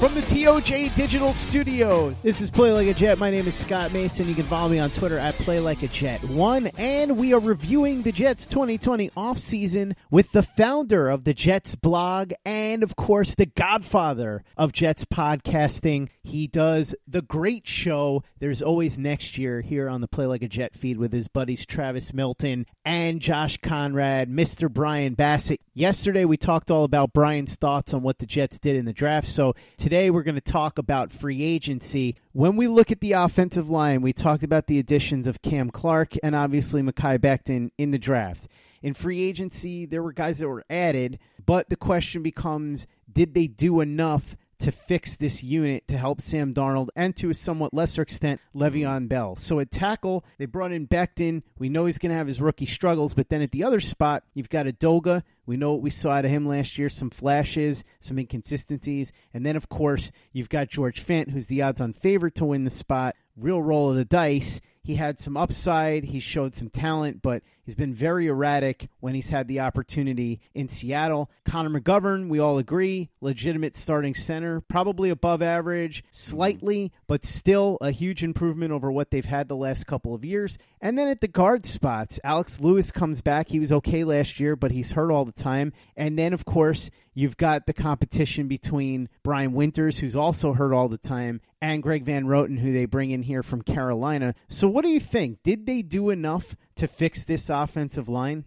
From the TOJ Digital Studio, this is Play Like a Jet. My name is Scott Mason. You can follow me on Twitter at Play Like a Jet One, and we are reviewing the Jets 2020 offseason with the founder of the Jets blog and, of course, the godfather of Jets podcasting. He does the great show. There's always next year here on the Play Like a Jet feed with his buddies Travis Milton and Josh Conrad, Mr. Brian Bassett. Yesterday we talked all about Brian's thoughts on what the Jets did in the draft. So today we're going to talk about free agency. When we look at the offensive line, we talked about the additions of Cam Clark and obviously Mekhi Becton in the draft. In free agency, there were guys that were added, but the question becomes did they do enough to fix this unit to help Sam Darnold and to a somewhat lesser extent Le'Veon Bell. So at tackle, they brought in Becton. We know he's going to have his rookie struggles, but then at the other spot, you've got Edoga. We know what we saw out of him last year, some flashes, some inconsistencies. And then, of course, you've got George Fant, who's the odds on favorite to win the spot. Real roll of the dice. He had some upside. He showed some talent, but he's been very erratic when he's had the opportunity in Seattle. Connor McGovern, we all agree, legitimate starting center, probably above average, slightly, but still a huge improvement over what they've had the last couple of years. And then at the guard spots, Alex Lewis comes back. He was okay last year, but he's hurt all the time. And then, of course, You've got the competition between Brian Winters, who's also hurt all the time, and Greg Van Roten, who they bring in here from Carolina. So, what do you think? Did they do enough to fix this offensive line?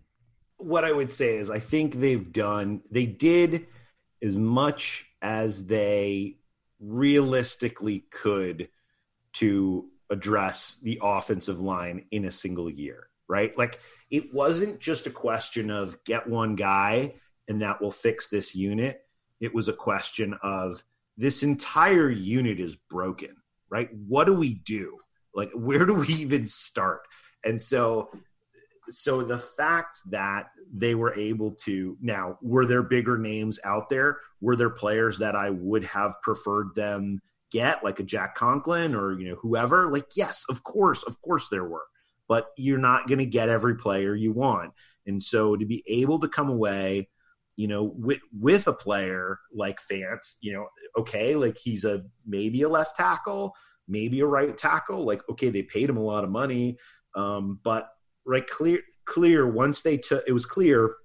What I would say is, I think they've done, they did as much as they realistically could to address the offensive line in a single year, right? Like, it wasn't just a question of get one guy and that will fix this unit. It was a question of this entire unit is broken, right? What do we do? Like, where do we even start? And so, so the fact that they were able to now, were there bigger names out there? Were there players that I would have preferred them get, like a Jack Conklin or you know whoever? Like, yes, of course, of course there were, but you're not going to get every player you want. And so, to be able to come away you know, with with a player like Fant, you know, okay, like he's a maybe a left tackle, maybe a right tackle. Like, okay, they paid him a lot of money, um, but right, clear, clear. Once they took, it was clear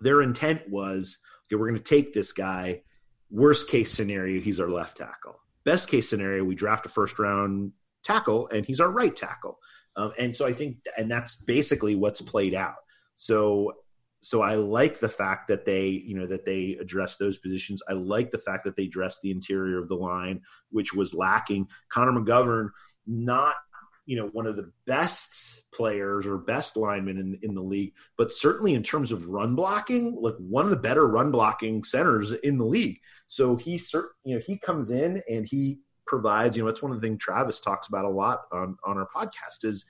their intent was, okay, we're going to take this guy. Worst case scenario, he's our left tackle. Best case scenario, we draft a first round tackle and he's our right tackle. Um, and so I think, and that's basically what's played out. So so I like the fact that they, you know, that they address those positions. I like the fact that they address the interior of the line, which was lacking. Connor McGovern, not, you know, one of the best players or best linemen in, in the league, but certainly in terms of run blocking, like one of the better run blocking centers in the league. So he, you know, he comes in and he provides, you know, that's one of the things Travis talks about a lot on, on our podcast is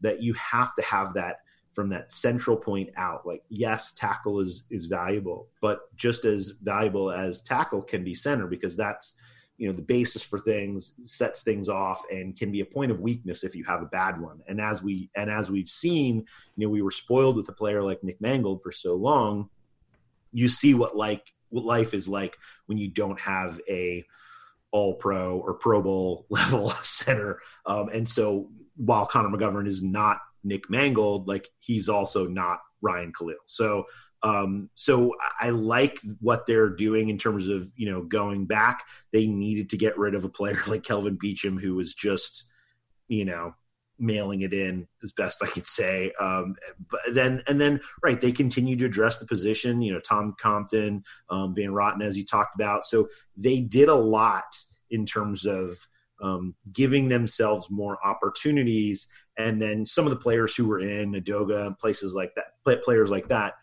that you have to have that – from that central point out. Like, yes, tackle is is valuable, but just as valuable as tackle can be center because that's you know the basis for things, sets things off, and can be a point of weakness if you have a bad one. And as we and as we've seen, you know, we were spoiled with a player like Nick Mangold for so long. You see what like what life is like when you don't have a all pro or pro bowl level center. Um, and so while Connor McGovern is not Nick Mangold, like he's also not Ryan Kalil So um, so I like what they're doing in terms of you know going back. They needed to get rid of a player like Kelvin Beachum who was just you know mailing it in as best I could say. Um, but then and then right, they continue to address the position. You know, Tom Compton, um, Van Roten, as you talked about. So they did a lot in terms of um, giving themselves more opportunities. And then some of the players who were in Edoga and places like that, players like that,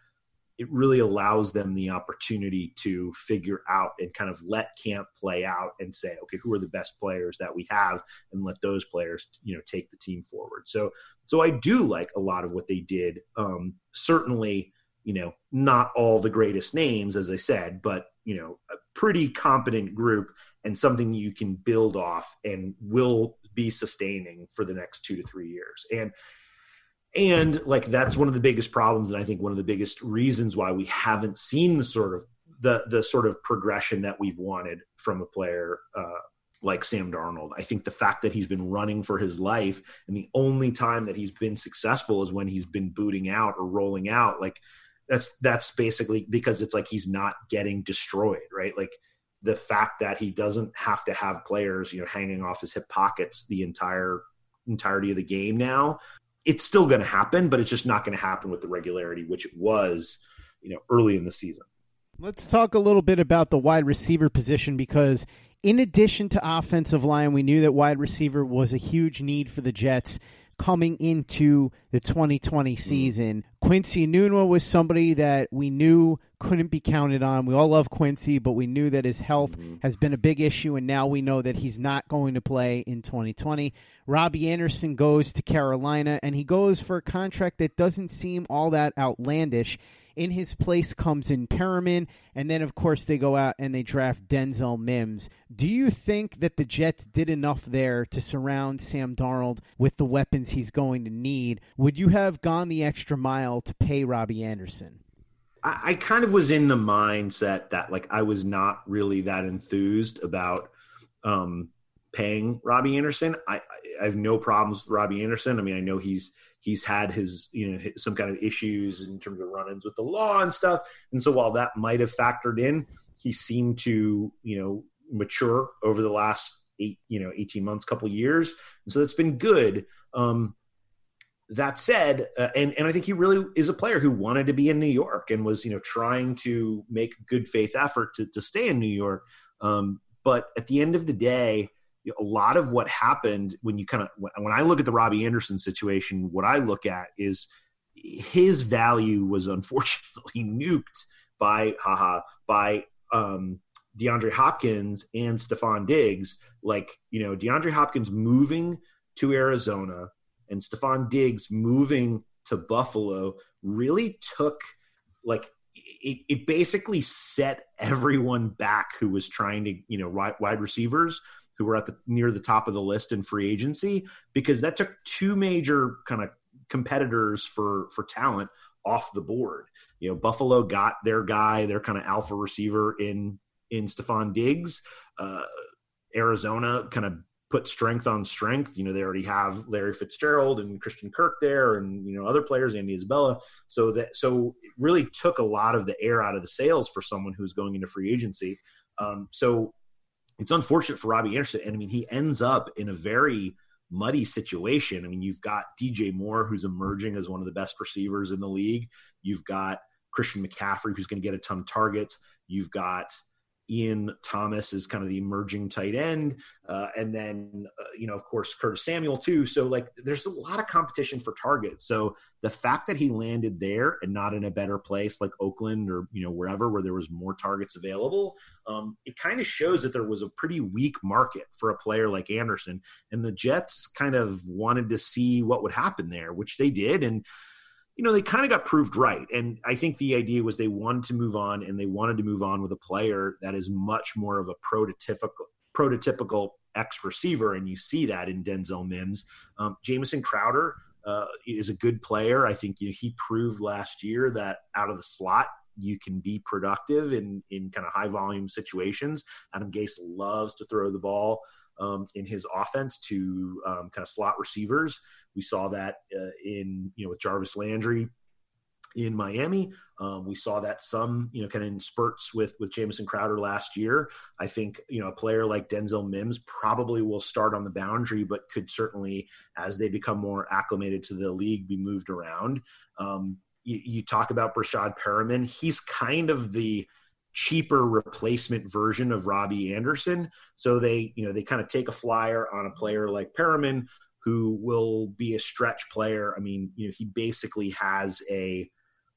it really allows them the opportunity to figure out and kind of let camp play out and say, okay, who are the best players that we have, and let those players, you know, take the team forward. So, so I do like a lot of what they did. Um, certainly, you know, not all the greatest names, as I said, but you know, a pretty competent group and something you can build off and will be sustaining for the next two to three years. And and like that's one of the biggest problems and i think one of the biggest reasons why we haven't seen the sort of the the sort of progression that we've wanted from a player uh, like Sam Darnold. I think the fact that he's been running for his life and the only time that he's been successful is when he's been booting out or rolling out like that's that's basically because it's like he's not getting destroyed, right? Like the fact that he doesn't have to have players, you know, hanging off his hip pockets the entire entirety of the game now it's still going to happen, but it's just not going to happen with the regularity which it was, you know, early in the season. Let's talk a little bit about the wide receiver position because in addition to offensive line, we knew that wide receiver was a huge need for the Jets coming into the 2020 mm. season. Quincy Enunwa was somebody that we knew couldn't be counted on. We all love Quincy, but we knew that his health mm-hmm. has been a big issue, and now we know that he's not going to play in 2020. Robbie Anderson goes to Carolina, and he goes for a contract that doesn't seem all that outlandish. In his place comes in Perriman, and then of course they go out and they draft Denzel Mims. Do you think that the Jets did enough there to surround Sam Darnold with the weapons he's going to need? Would you have gone the extra mile to pay Robbie Anderson? I, I kind of was in the mindset that like I was not really that enthused about um, paying Robbie Anderson. I, I have no problems with Robbie Anderson. I mean, I know he's he's had his you know some kind of issues in terms of run-ins with the law and stuff, and so while that might have factored in, he seemed to you know mature over the last eight you know 18 months couple years. And so that's been good. Um that said, uh, and and I think he really is a player who wanted to be in New York and was you know trying to make good faith effort to to stay in New York. Um, but at the end of the day, a lot of what happened when you kind of when I look at the Robbie Anderson situation, what I look at is his value was unfortunately nuked by haha by um, DeAndre Hopkins and Stefon Diggs. Like you know DeAndre Hopkins moving to Arizona and Stefon Diggs moving to Buffalo really took like it, it, basically set everyone back who was trying to you know wide receivers who were at the near the top of the list in free agency because that took two major kind of competitors for for talent off the board. You know, Buffalo got their guy, their kind of alpha receiver in in Stefon Diggs. Uh, Arizona kind of put strength on strength. You know, they already have Larry Fitzgerald and Christian Kirk there, and you know other players, Andy Isabella. So that so it really took a lot of the air out of the sails for someone who's going into free agency. Um, so it's unfortunate for Robbie Anderson, and I mean he ends up in a very muddy situation. I mean, you've got DJ Moore, who's emerging as one of the best receivers in the league. You've got Christian McCaffrey, who's going to get a ton of targets. You've got Ian Thomas is kind of the emerging tight end, uh, and then uh, you know, of course, Curtis Samuel too. So like, there's a lot of competition for targets. So the fact that he landed there and not in a better place like Oakland or you know wherever where there was more targets available, um, it kind of shows that there was a pretty weak market for a player like Anderson, and the Jets kind of wanted to see what would happen there, which they did, and you know, they kind of got proved right. And I think the idea was they wanted to move on and they wanted to move on with a player that is much more of a prototypical prototypical X receiver. And you see that in Denzel Mims. Um, Jamison Crowder uh, is a good player. I think you know, he proved last year that out of the slot, you can be productive in, in kind of high volume situations. Adam Gase loves to throw the ball um, in his offense to um, kind of slot receivers. We saw that uh, in you know with Jarvis Landry in Miami. Um, we saw that some, you know, kind of in spurts with with Jamison Crowder last year. I think, you know, a player like Denzel Mims probably will start on the boundary, but could certainly, as they become more acclimated to the league, be moved around. Um, you, you talk about Breshad Perriman. He's kind of the cheaper replacement version of Robbie Anderson. So they, you know, they kind of take a flyer on a player like Perriman who will be a stretch player. I mean, you know, he basically has a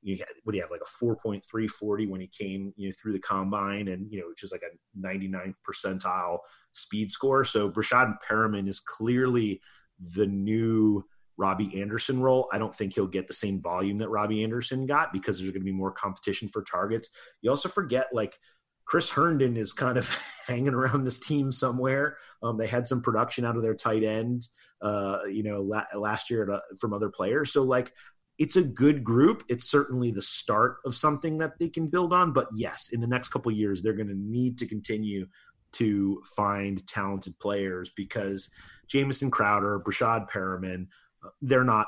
you know, what do you have like a 4.340 when he came you know through the combine and you know which is like a 99th percentile speed score so Breshad Perriman is clearly the new Robbie Anderson role. I don't think he'll get the same volume that Robbie Anderson got because there's going to be more competition for targets. You also forget like Chris Herndon is kind of hanging around this team somewhere. Um, they had some production out of their tight end, uh, you know, la- last year uh, from other players. So like, it's a good group. It's certainly the start of something that they can build on. But yes, in the next couple years, they're going to need to continue to find talented players because Jamison Crowder, Breshad Perriman, they're not,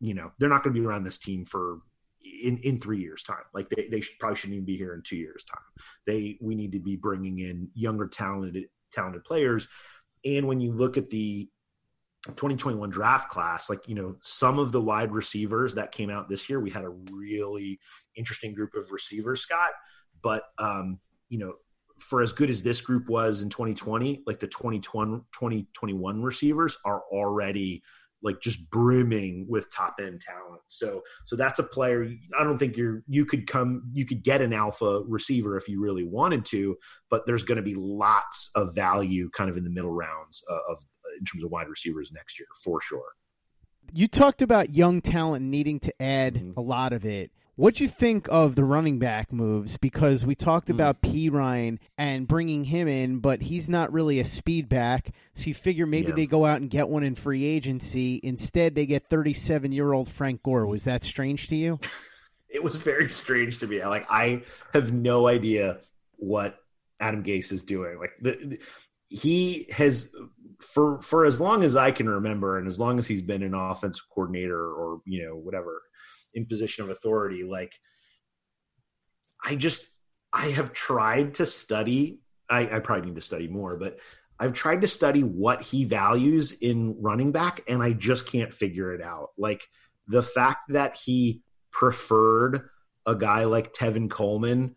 you know, they're not going to be around this team for in in three years time. Like they, they should, probably shouldn't even be here in two years time. They we need to be bringing in younger talented talented players. And when you look at the 2021 draft class like you know some of the wide receivers that came out this year we had a really interesting group of receivers scott. But um you know for as good as this group was in 2020 like the 2020 2021 receivers are already like just brimming with top end talent. So so that's a player I don't think you're you could come you could get an alpha receiver if you really wanted to, but there's going to be lots of value kind of in the middle rounds of, of in terms of wide receivers next year for sure. You talked about young talent needing to add mm-hmm. a lot of it. What do you think of the running back moves? Because we talked mm. about Perine and bringing him in, but he's not really a speed back. So you figure maybe yeah. they go out and get one in free agency. Instead, they get 37 year old Frank Gore. Was that strange to you? it was very strange to me. Like I have no idea what Adam Gase is doing. Like the, the, he has for for as long as I can remember, and as long as he's been an offensive coordinator or you know whatever in position of authority like i just i have tried to study I, I probably need to study more but i've tried to study what he values in running back and i just can't figure it out like the fact that he preferred a guy like tevin coleman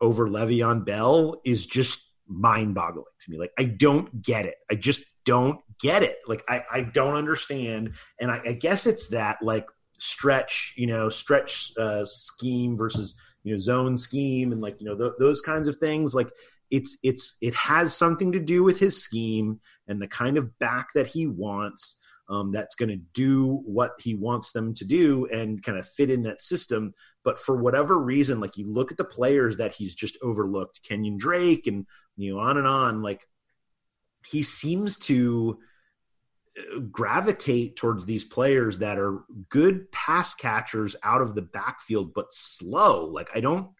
over Le'Veon Bell is just mind boggling to me. Like, I don't get it. I just don't get it. Like, I, I don't understand. And I, I guess it's that, like, stretch, you know, stretch uh, scheme versus you know zone scheme and like you know th- those kinds of things. Like it's it's it has something to do with his scheme and the kind of back that he wants. Um, that's going to do what he wants them to do and kind of fit in that system. But for whatever reason, like you look at the players that he's just overlooked, Kenyon Drake, and you know on and on. Like he seems to gravitate towards these players that are good pass catchers out of the backfield but slow. Like i don't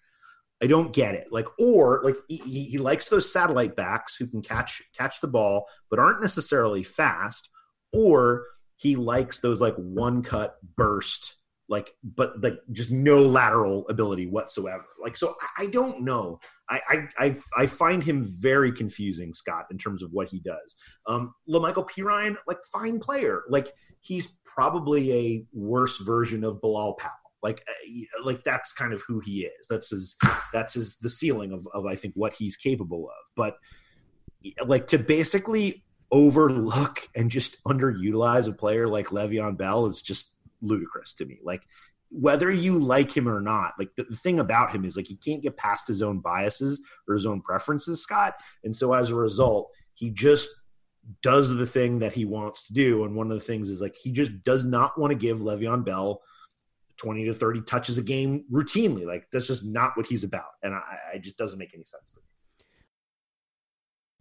i don't get it. Like or like he, he likes those satellite backs who can catch catch the ball but aren't necessarily fast. Or he likes those like one cut burst like but like just no lateral ability whatsoever. Like so i, don't know I, I i find him very confusing scott in terms of what he does. Um La'Mical Perine like fine player. Like he's probably a worse version of Bilal Powell. Like uh, like that's kind of who he is. That's his that's his the ceiling of, of i think what he's capable of. But like to basically overlook and just underutilize a player like Le'Veon Bell is just ludicrous to me. Like whether you like him or not, like the, the, thing about him is like he can't get past his own biases or his own preferences, Scott. And so as a result, he just does the thing that he wants to do. And one of the things is like he just does not want to give Le'Veon Bell 20 to 30 touches a game routinely. Like that's just not what he's about. And I, I just doesn't make any sense to me.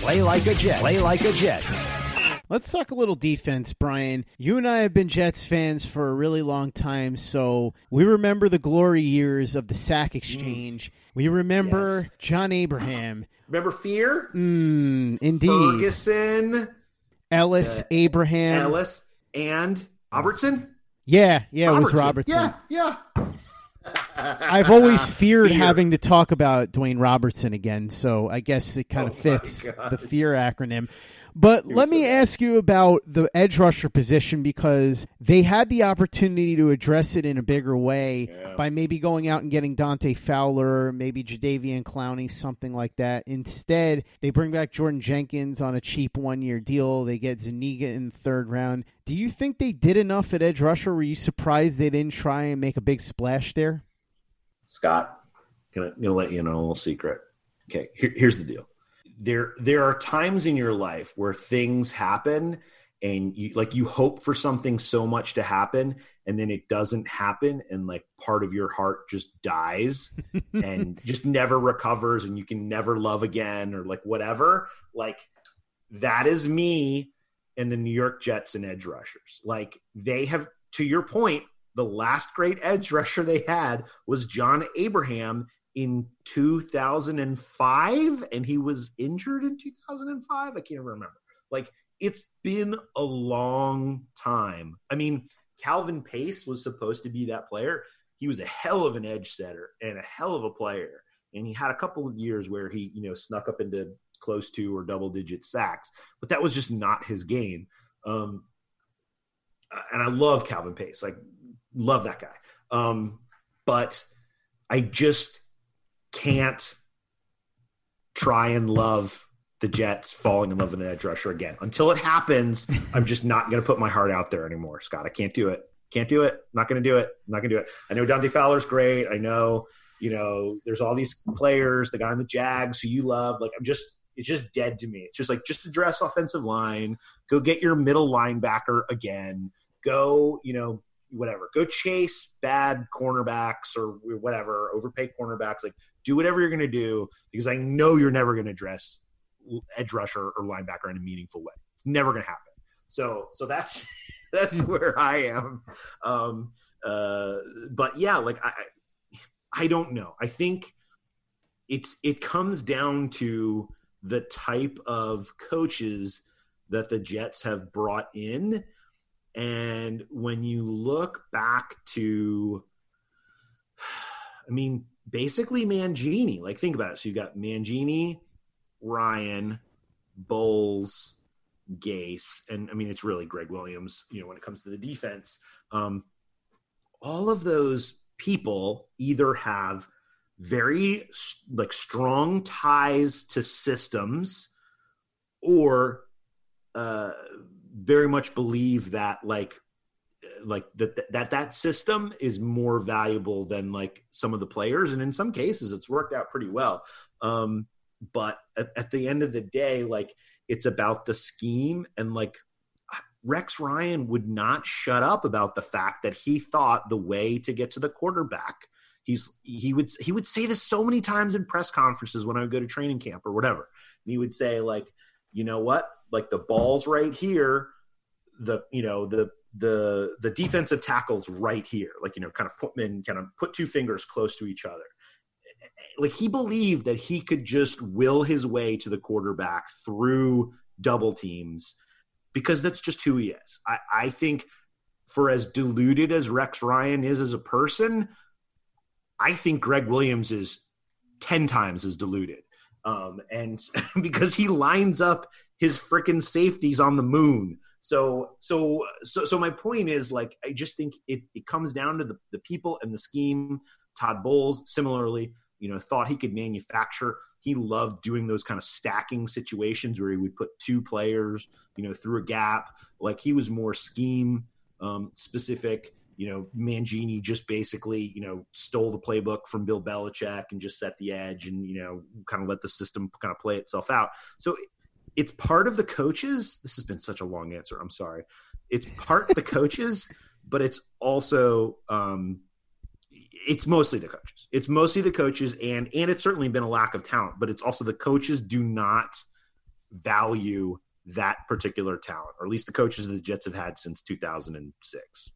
Play like a Jet. Play like a Jet. Let's talk a little defense, Brian. You and I have been Jets fans for a really long time, so we remember the glory years of the sack exchange. We remember Yes. John Abraham. Remember Fear? Mm, indeed. Ferguson, Ellis, Uh, Abraham. Ellis, and Robertson? Yeah, yeah, it was Robertson. Robertson. Yeah, yeah. I've always feared Fear. having to talk about Dewayne Robertson again, so I guess it kind Oh of fits the fear acronym. But let me bad. ask you about the edge rusher position because they had the opportunity to address it in a bigger way by maybe going out and getting Dante Fowler, maybe Jadeveon Clowney, something like that. Instead, they bring back Jordan Jenkins on a cheap one year deal. They get Zuniga in the third round. Do you think they did enough at edge rusher? Were you surprised they didn't try and make a big splash there? Scott, gonna, gonna let you know a little secret. Okay, here, here's the deal. There, there are times in your life where things happen, and you like you hope for something so much to happen, and then it doesn't happen, and like part of your heart just dies and just never recovers, and you can never love again, or like whatever. Like that is me and the New York Jets and edge rushers. Like they have, to your point, the last great edge rusher they had was John Abraham in 2005 and he was injured in 2005 i can't remember. Like it's been a long time. I mean calvin pace was supposed to be that player. He was a hell of an edge setter and a hell of a player. And he had a couple of years where he you know snuck up into close to or double digit sacks but that was just not his game. Um and i love calvin pace. Like love that guy. Um but i just can't try and love the Jets falling in love with an edge rusher again. Until it happens, I'm just not going to put my heart out there anymore, Scott. I can't do it. Can't do it. I'm not going to do it. I'm not going to do it. I know Dante Fowler's great. I know, you know, there's all these players, the guy in the Jags who you love. Like, I'm just, it's just dead to me. It's just like, just address offensive line. Go get your middle linebacker again. Go, you know, whatever. Go chase bad cornerbacks or whatever, overpay cornerbacks. Like, do whatever you're going to do because I know you're never going to address edge rusher or linebacker in a meaningful way. It's never going to happen. So, so that's that's where I am. Um, uh, but yeah, like I, I don't know. I think it's it comes down to the type of coaches that the Jets have brought in. And when you look back to I mean, basically Mangini. Like, think about it. So you've got Mangini, Ryan, Bowles, Gase, and I mean, it's really Gregg Williams, you know, when it comes to the defense. Um, all of those people either have very like strong ties to systems or uh, very much believe that like like that that that system is more valuable than like some of the players. And in some cases it's worked out pretty well. Um but at, at the end of the day like it's about the scheme. And like Rex Ryan would not shut up about the fact that he thought the way to get to the quarterback he's he would he would say this so many times in press conferences when I would go to training camp or whatever. And he would say like you know what? Like the ball's right here. The you know the the the defensive tackles right here like you know kind of put in kind of put two fingers close to each other like he believed that he could just will his way to the quarterback through double teams because that's just who he is i i think for as deluded as rex ryan is as a person i think Gregg williams is 10 times as deluded um, and because he lines up his freaking safeties on the moon. So, so, so, so my point is like, I just think it, it comes down to the, the people and the scheme. Todd Bowles, similarly, you know, thought he could manufacture. He loved doing those kind of stacking situations where he would put two players, you know, through a gap. Like he was more scheme um, specific you know, Mangini just basically, you know, stole the playbook from Bill Belichick and just set the edge and, you know, kind of let the system kind of play itself out. So it's part of the coaches. This has been such a long answer. I'm sorry. It's part the coaches, but it's also, um, it's mostly the coaches. It's mostly the coaches, and and it's certainly been a lack of talent, but it's also the coaches do not value that particular talent, or at least the coaches that the Jets have had since 2006.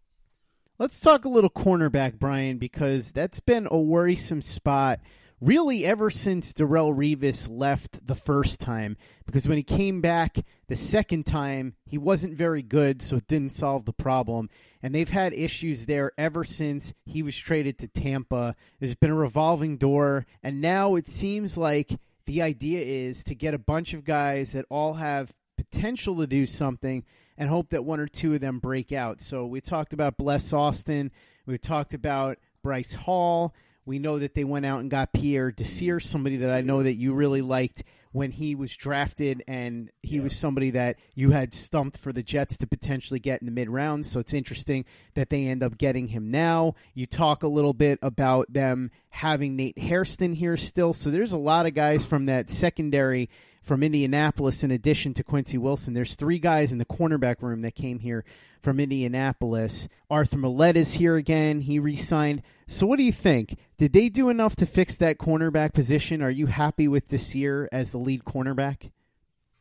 Let's talk a little cornerback, Brian, because that's been a worrisome spot really ever since Darrelle Revis left the first time. Because when he came back the second time, he wasn't very good, so it didn't solve the problem. And they've had issues there ever since he was traded to Tampa. There's been a revolving door, and now it seems like the idea is to get a bunch of guys that all have potential to do something and hope that one or two of them break out. So we talked about Bless Austin. We talked about Bryce Hall. We know that they went out and got Pierre Desir, somebody that I know that you really liked when he was drafted, and he yeah. was somebody that you had stumped for the Jets to potentially get in the mid rounds. So it's interesting that they end up getting him now. You talk a little bit about them having Nate Hairston here still. So there's a lot of guys from that secondary from Indianapolis in addition to Quincy Wilson. There's three guys in the cornerback room that came here from Indianapolis. Arthur Maulet is here again. He re signed. So, what do you think? Did they do enough to fix that cornerback position? Are you happy with Desir as the lead cornerback?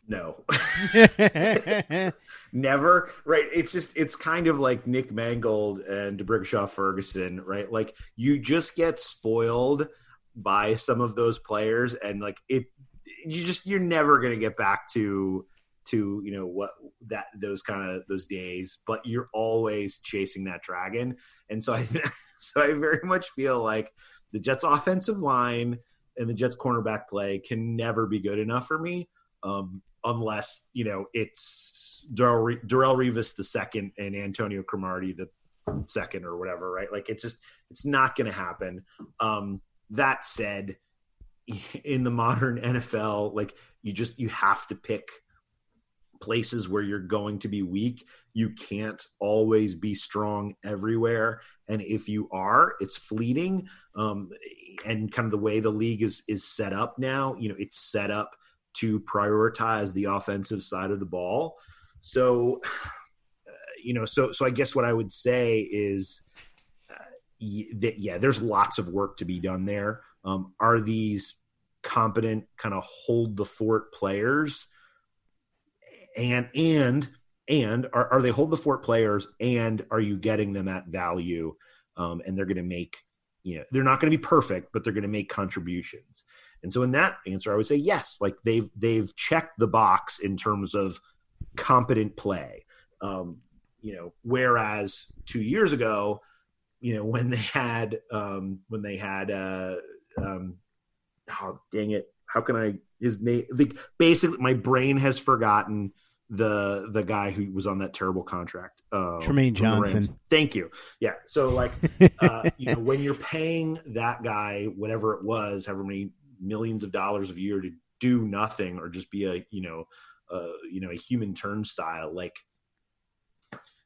No. Never. Right. It's just, it's kind of like Nick Mangold and D'Brickashaw Ferguson, right? Like you just get spoiled by some of those players and like it you just you're never going to get back to to you know what that those kind of those days but you're always chasing that dragon. And so i so i very much feel like the jets offensive line and the jets cornerback play can never be good enough for me um, unless you know it's darrelle, revis the second and antonio cromartie the second or whatever right? Like it's just it's not going to happen. Um, that said in the modern NFL, like you just you have to pick places where you're going to be weak. You can't always be strong everywhere, and if you are, it's fleeting. Um, and kind of the way the league is is set up now, you know, it's set up to prioritize the offensive side of the ball. So, uh, you know, so so I guess what I would say is. Uh, yeah, there's lots of work to be done there. Um, are these competent kind of hold the fort players? And and and are, are they hold the fort players and are you getting them at value? Um, and they're going to make you know they're not going to be perfect but they're going to make contributions. And so in that answer i would say yes like they've they've checked the box in terms of competent play. Um, you know whereas two years ago you know when they had um, when they had uh, um, oh dang it, how can I his name? The, basically, my brain has forgotten the the guy who was on that terrible contract, uh, Trumaine Johnson. Thank you. Yeah. So like, uh, you know, when you're paying that guy whatever it was, however many millions of dollars a year to do nothing or just be a you know, uh, you know, a human turnstile, like,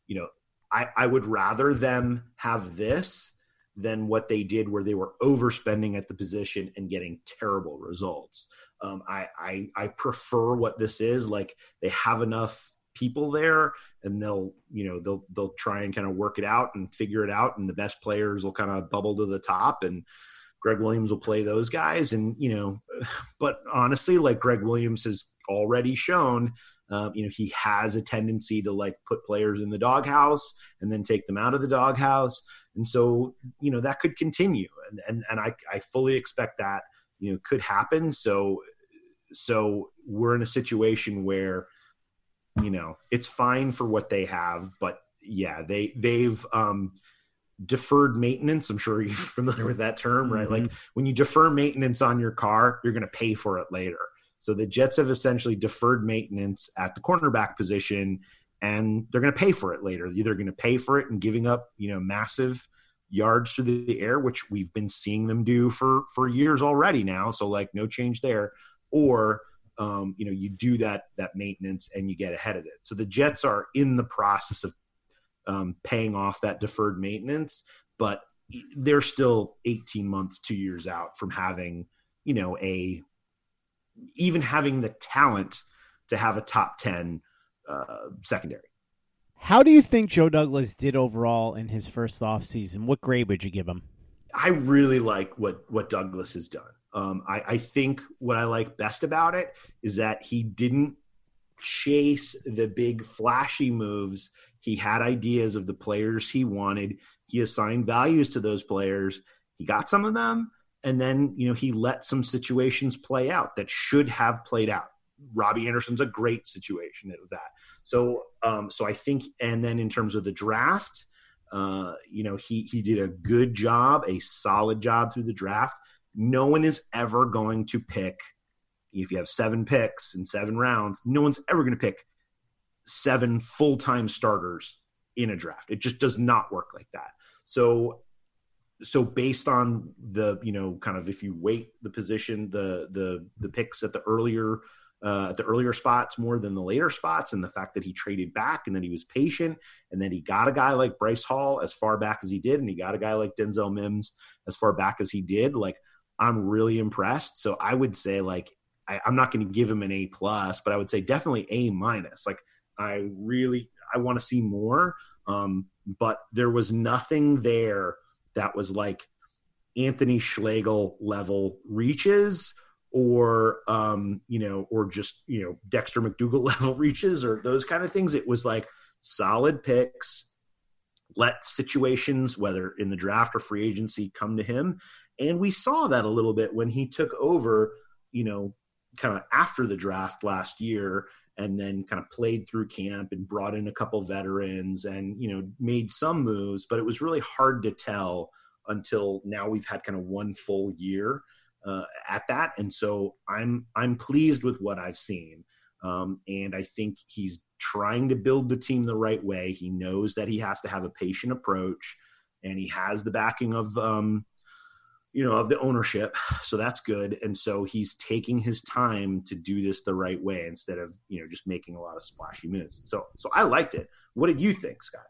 you know, I I would rather them have this than what they did where they were overspending at the position and getting terrible results. Um, I, I I prefer what this is. Like they have enough people there and they'll you know they'll they'll try and kind of work it out and figure it out and the best players will kind of bubble to the top and Gregg Williams will play those guys and you know but honestly like Gregg Williams has already shown um, you know he has a tendency to like put players in the doghouse and then take them out of the doghouse. And so you know that could continue. And and, and I, I fully expect that you know could happen. So so we're in a situation where you know it's fine for what they have but yeah they they've um deferred maintenance. I'm sure you're familiar with that term right? Mm-hmm. like when you defer maintenance on your car you're going to pay for it later so the jets have essentially deferred maintenance at the cornerback position and they're going to pay for it later They're either going to pay for it and giving up you know massive yards through the air, which we've been seeing them do for for years already now. So like no change there. Or um, you know you do that that maintenance and you get ahead of it. So the Jets are in the process of um, paying off that deferred maintenance, but they're still 18 months, two years out from having you know a even having the talent to have a top 10 uh, secondary. How do you think Joe Douglas did overall in his first offseason? What grade would you give him? I really like what what Douglas has done. Um, I, I think what I like best about it is that he didn't chase the big flashy moves. He had ideas of the players he wanted. He assigned values to those players. He got some of them, and then you know he let some situations play out that should have played out. Robbie Anderson's a great situation of that. So, um, so I think, and then in terms of the draft, uh, you know, he he did a good job, a solid job through the draft. No one is ever going to pick if you have seven picks in seven rounds. No one's ever going to pick seven full time starters in a draft. It just does not work like that. So so based on the you know kind of if you weight the position the the the picks at the earlier uh, at the earlier spots more than the later spots, and the fact that he traded back and then he was patient, and then he got a guy like Bryce Hall as far back as he did, and he got a guy like Denzel Mims as far back as he did. Like I'm really impressed. So I would say like I, I'm not going to give him an A plus, but I would say definitely A minus. Like I really I want to see more, um, but there was nothing there that was like Anthony Schlegel level reaches or um, you know, or just you know Dexter McDougle level reaches or those kind of things. It was like solid picks. Let situations, whether in the draft or free agency, come to him, and we saw that a little bit when he took over. You know, kind of after the draft last year, and then kind of played through camp and brought in a couple veterans and you know made some moves, but it was really hard to tell until now we've had kind of one full year uh, at that, and so I'm I'm pleased with what I've seen, um, and I think he's trying to build the team the right way. He knows that he has to have a patient approach, and he has the backing of um, you know of the ownership, so that's good. And so he's taking his time to do this the right way instead of you know just making a lot of splashy moves. So so I liked it. What did you think, Scott?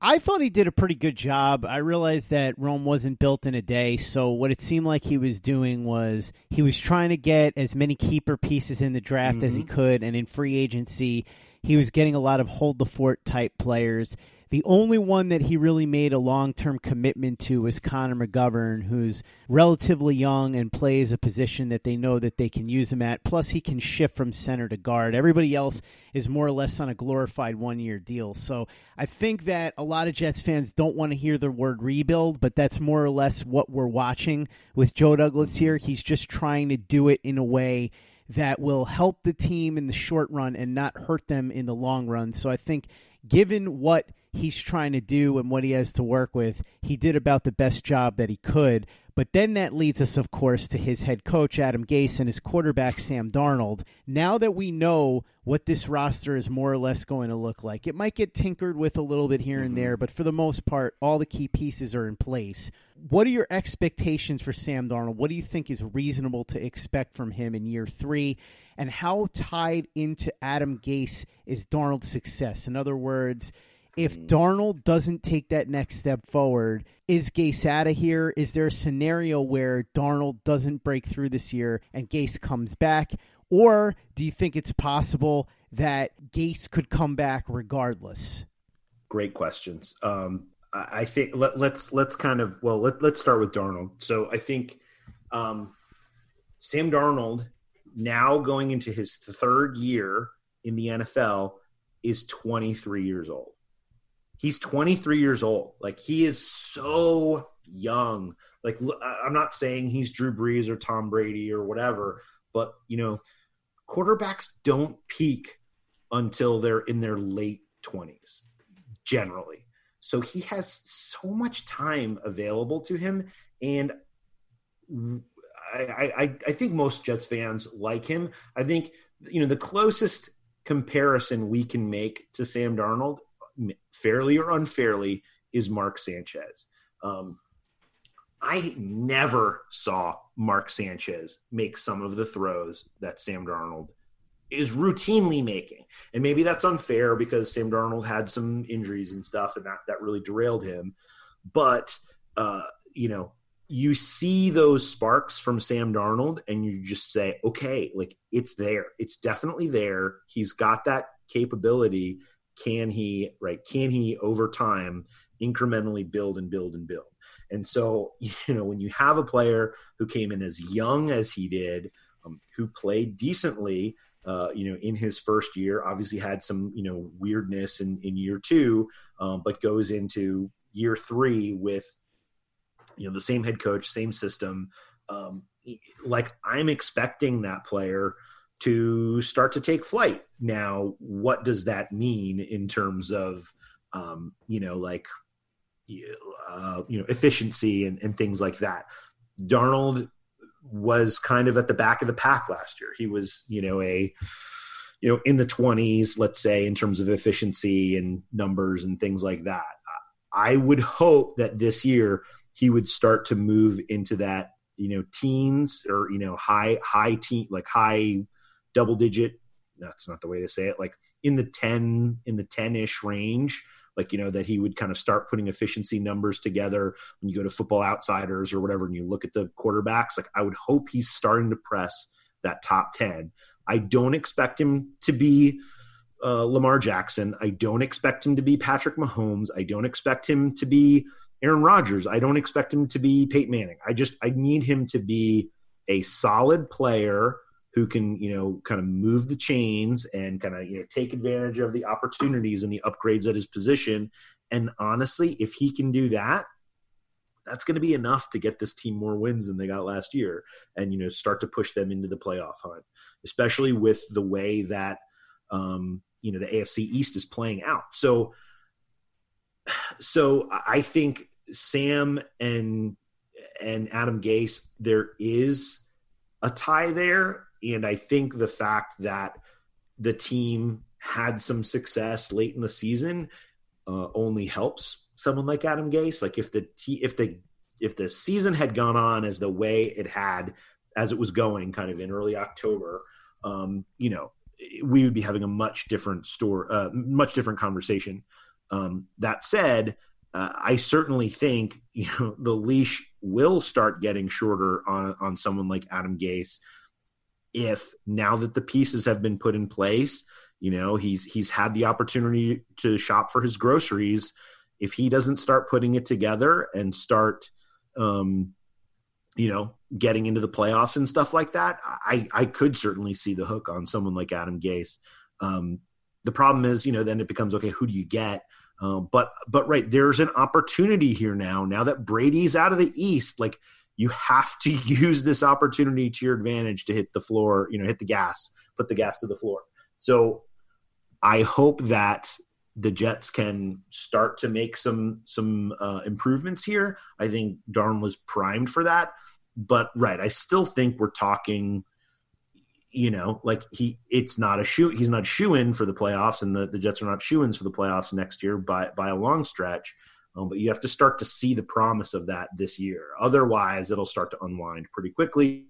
I thought he did a pretty good job. I realized that Rome wasn't built in a day, so what it seemed like he was doing was he was trying to get as many keeper pieces in the draft mm-hmm. as he mm-hmm. could, and in free agency, he was getting a lot of hold the fort type players. The only one that he really made a long term commitment to was Connor McGovern, who's relatively young and plays a position that they know that they can use him at. Plus, he can shift from center to guard. Everybody else is more or less on a glorified one year deal. So I think that a lot of Jets fans don't want to hear the word rebuild, but that's more or less what we're watching with Joe Douglas here. He's just trying to do it in a way that will help the team in the short run and not hurt them in the long run. So I think given what he's trying to do and what he has to work with, he did about the best job that he could. But then that leads us, of course, to his head coach, Adam Gase, and his quarterback, Sam Darnold. Now that we know what this roster is more or less going to look like, it might get tinkered with a little bit here and mm-hmm. there, but for the most part, all the key pieces are in place. What are your expectations for Sam Darnold? What do you think is reasonable to expect from him in year three? And how tied into Adam Gase is Darnold's success? In other words, if Darnold doesn't take that next step forward, is Gase out of here? Is there a scenario where Darnold doesn't break through this year and Gase comes back? Or do you think it's possible that Gase could come back regardless? Great questions. Um, I think let, us let's, let's kind of well let, let's start with Darnold. So I think um, Sam Darnold now going into his third year in the NFL is 23 years old he's 23 years old. Like he is so young. Like I'm not saying he's Drew Brees or Tom Brady or whatever, but you know, quarterbacks don't peak until they're in their late 20s generally. So he has so much time available to him and I, I, I think most Jets fans like him. I think you know the closest comparison we can make to Sam Darnold fairly or unfairly, is Mark Sanchez. Um, I never saw Mark Sanchez make some of the throws that Sam Darnold is routinely making. And maybe that's unfair because Sam Darnold had some injuries and stuff and that, that really derailed him. But, uh, you know, you see those sparks from Sam Darnold and you just say, okay, like it's there. It's definitely there. He's got that capability can he right can he over time incrementally build and build and build? And so you know when you have a player who came in as young as he did um, who played decently uh, you know in his first year obviously had some you know weirdness in, in year two um, but goes into year three with you know the same head coach same system. Um, like i'm expecting that player to start to take flight. Now, what does that mean in terms of, um, you know, like, uh, you know, efficiency and, and things like that? Darnold was kind of at the back of the pack last year. He was, you know, a, you know, in the 20s, let's say, in terms of efficiency and numbers and things like that. I would hope that this year he would start to move into that, you know, teens or, you know, high, high teen, like high double digit. That's not the way to say it. Like in the 10, in the 10 ish range, like, you know, that he would kind of start putting efficiency numbers together when you go to football outsiders or whatever, and you look at the quarterbacks. Like, I would hope he's starting to press that top 10. I don't expect him to be uh, Lamar Jackson. I don't expect him to be Patrick Mahomes. I don't expect him to be Aaron Rodgers. I don't expect him to be Peyton Manning. I just I need him to be a solid player who can you know kind of move the chains and kind of you know take advantage of the opportunities and the upgrades at his position. And honestly if he can do that that's going to be enough to get this team more wins than they got last year and you know start to push them into the playoff hunt especially with the way that um you know the AFC East is playing out. So so I think Sam and and Adam Gase there is a tie there and I think the fact that the team had some success late in the season uh, only helps someone like Adam Gase. Like if the t- if the if the season had gone on as the way it had as it was going, kind of in early October, um, you know, we would be having a much different store, uh, much different conversation. Um, that said, uh, I certainly think you know the leash will start getting shorter on on someone like Adam Gase if now that the pieces have been put in place, you know, he's he's had the opportunity to shop for his groceries. If he doesn't start putting it together and start um you know, getting into the playoffs and stuff like that, I I could certainly see the hook on someone like Adam Gase. Um the problem is, you know, then it becomes okay, who do you get? Uh, but but right, there's an opportunity here now. Now that Brady's out of the East, like you have to use this opportunity to your advantage to hit the floor, you know, hit the gas, put the gas to the floor. So I hope that the Jets can start to make some some uh, improvements here. I think Darn was primed for that. But right, I still think we're talking. You know, like he, it's not a shoe. He's not shoe in for the playoffs, and the, the Jets are not shoe ins for the playoffs next year by by a long stretch. Um, but you have to start to see the promise of that this year. Otherwise, it'll start to unwind pretty quickly.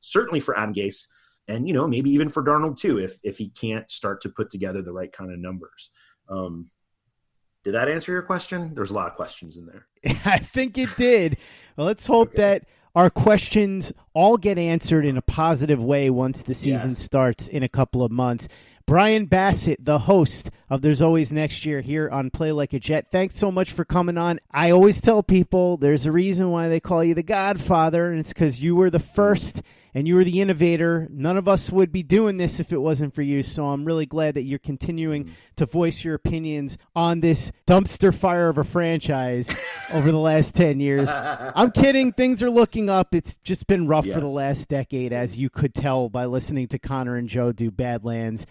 Certainly for Adam Gase, and you know maybe even for Darnold too, if if he can't start to put together the right kind of numbers. Um, did that answer your question? There's a lot of questions in there. I think it did. Well, let's hope okay. that our questions all get answered in a positive way once the season yes. starts in a couple of months. Brian Bassett, the host of There's Always Next Year here on Play Like a Jet. Thanks so much for coming on. I always tell people there's a reason why they call you the Godfather, and it's because you were the first and you were the innovator. None of us would be doing this if it wasn't for you. So I'm really glad that you're continuing mm-hmm. to voice your opinions on this dumpster fire of a franchise over the last 10 years. I'm kidding. Things are looking up. It's just been rough yes. for the last decade, as mm-hmm. you could tell by listening to Connor and Joe do Badlands.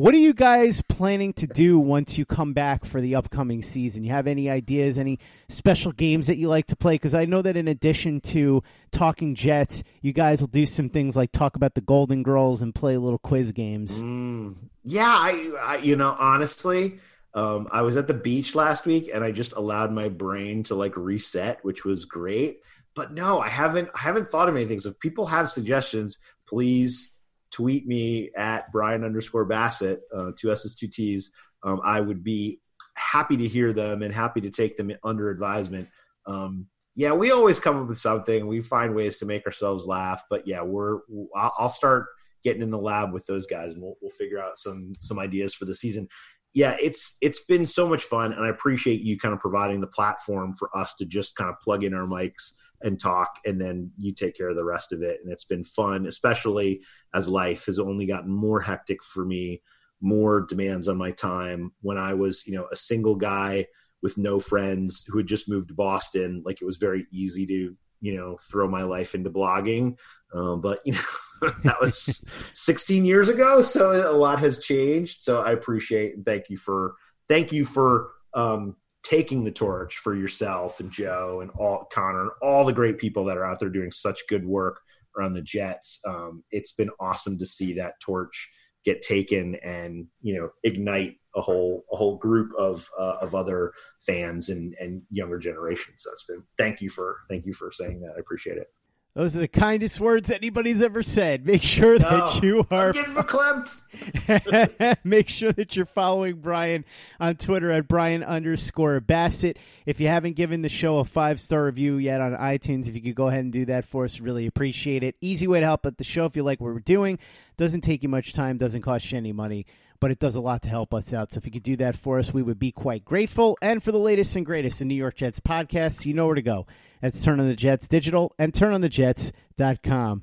What are you guys planning to do once you come back for the upcoming season? You have any ideas, any special games that you like to play? Because I know that in addition to talking Jets, you guys will do some things like talk about the Golden Girls and play little quiz games. Mm, yeah, I, I, you know, honestly, um, I was at the beach last week and I just allowed my brain to like reset, which was great. But no, I haven't. I haven't thought of anything. So if people have suggestions, please tweet me at Brian underscore Bassett, uh, two S's, two T's. Um, I would be happy to hear them and happy to take them under advisement. Um, yeah, we always come up with something. We find ways to make ourselves laugh. But yeah, we're I'll start getting in the lab with those guys, and we'll, we'll figure out some some ideas for the season. Yeah, it's it's been so much fun, and I appreciate you kind of providing the platform for us to just kind of plug in our mics and talk and then you take care of the rest of it and it's been fun especially as life has only gotten more hectic for me more demands on my time. When i was you know a single guy with no friends who had just moved to boston like it was very easy to you know throw my life into blogging um, but you know that was 16 years ago so a lot has changed so i appreciate and thank you for thank you for um, taking the torch for yourself and Joe and all Connor and all the great people that are out there doing such good work around the Jets. Um, it's been awesome to see that torch get taken and you know ignite a whole a whole group of uh, of other fans and and younger generations. So it's been thank you for thank you for saying that. I appreciate it. Those are the kindest words anybody's ever said. Make sure that you are Make sure that you're following Brian on Twitter at Brian underscore Bassett. If you haven't given the show a five star review yet on iTunes, if you could go ahead and do that for us, really appreciate it. Easy way to help out the show if you like what we're doing. Doesn't take you much time, doesn't cost you any money but it does a lot to help us out. So if you could do that for us, we would be quite grateful. And for the latest and greatest in New York Jets podcasts, you know where to go. That's Turn on the Jets Digital and turnonthejets.com.